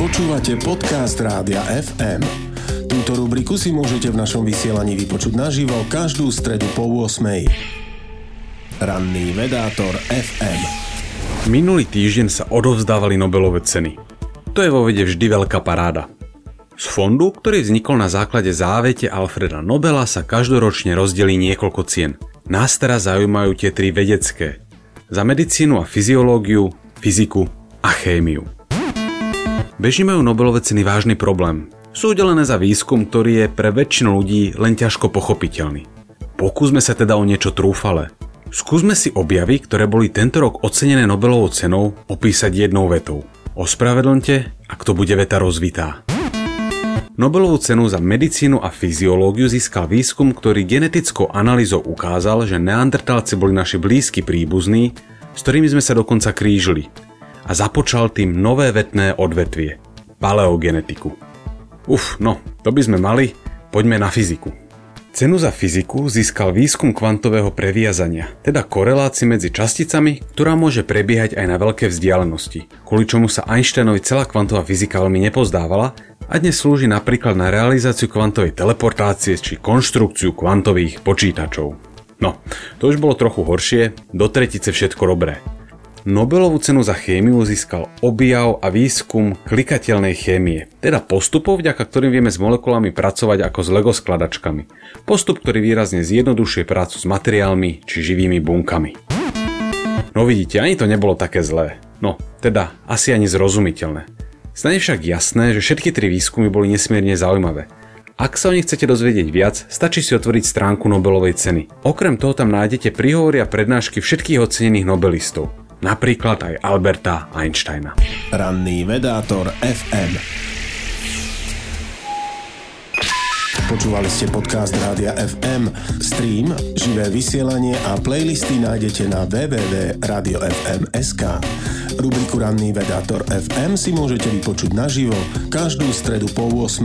Počúvate podcast Rádia FM. Túto rubriku si môžete v našom vysielaní vypočuť naživo každú stredu po 8. Ranný vedátor FM. Minulý týždeň sa odovzdávali Nobelové ceny. To je vo vede vždy veľká paráda. Z fondu, ktorý vznikol na základe závete Alfreda Nobela, sa každoročne rozdelí niekoľko cien. Nás teraz zaujímajú tie tri vedecké. Za medicínu a fyziológiu, fyziku a chémiu. Bežne majú Nobelové ceny vážny problém. Sú udelené za výskum, ktorý je pre väčšinu ľudí len ťažko pochopiteľný. Pokúsme sa teda o niečo trúfale. Skúsme si objavy, ktoré boli tento rok ocenené Nobelovou cenou, opísať jednou vetou. Ospravedlňte, ak to bude veta rozvitá. Nobelovú cenu za medicínu a fyziológiu získal výskum, ktorý genetickou analýzou ukázal, že neandertálci boli naši blízki príbuzní, s ktorými sme sa dokonca krížili a započal tým nové vetné odvetvie – paleogenetiku. Uf, no, to by sme mali, poďme na fyziku. Cenu za fyziku získal výskum kvantového previazania, teda korelácii medzi časticami, ktorá môže prebiehať aj na veľké vzdialenosti, kvôli čomu sa Einsteinovi celá kvantová fyzika veľmi nepozdávala a dnes slúži napríklad na realizáciu kvantovej teleportácie či konštrukciu kvantových počítačov. No, to už bolo trochu horšie, do tretice všetko dobré. Nobelovú cenu za chémiu získal objav a výskum klikateľnej chémie, teda postupov, vďaka ktorým vieme s molekulami pracovať ako s Lego skladačkami. Postup, ktorý výrazne zjednodušuje prácu s materiálmi či živými bunkami. No vidíte, ani to nebolo také zlé. No, teda asi ani zrozumiteľné. Stane však jasné, že všetky tri výskumy boli nesmierne zaujímavé. Ak sa o nich chcete dozvedieť viac, stačí si otvoriť stránku Nobelovej ceny. Okrem toho tam nájdete príhovory a prednášky všetkých ocenených Nobelistov napríklad aj Alberta Einsteina. Ranný vedátor FM. Počúvali ste podcast Rádia FM. Stream, živé vysielanie a playlisty nájdete na www.radiofm.sk. Rubriku Ranný vedátor FM si môžete vypočuť naživo každú stredu po 8.